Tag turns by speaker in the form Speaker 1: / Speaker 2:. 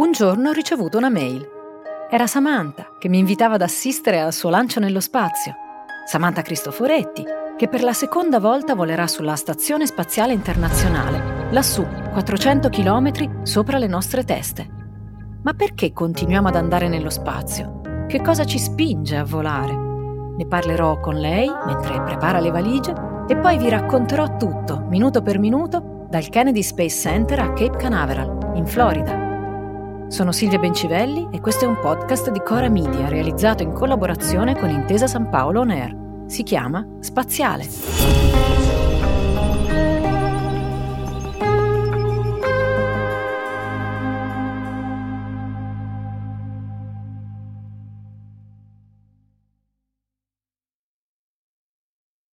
Speaker 1: Un giorno ho ricevuto una mail. Era Samantha che mi invitava ad assistere al suo lancio nello spazio. Samantha Cristoforetti, che per la seconda volta volerà sulla Stazione Spaziale Internazionale, lassù, 400 km sopra le nostre teste. Ma perché continuiamo ad andare nello spazio? Che cosa ci spinge a volare? Ne parlerò con lei mentre prepara le valigie e poi vi racconterò tutto, minuto per minuto, dal Kennedy Space Center a Cape Canaveral, in Florida. Sono Silvia Bencivelli e questo è un podcast di Cora Media realizzato in collaborazione con Intesa San Paolo On Air. Si chiama Spaziale.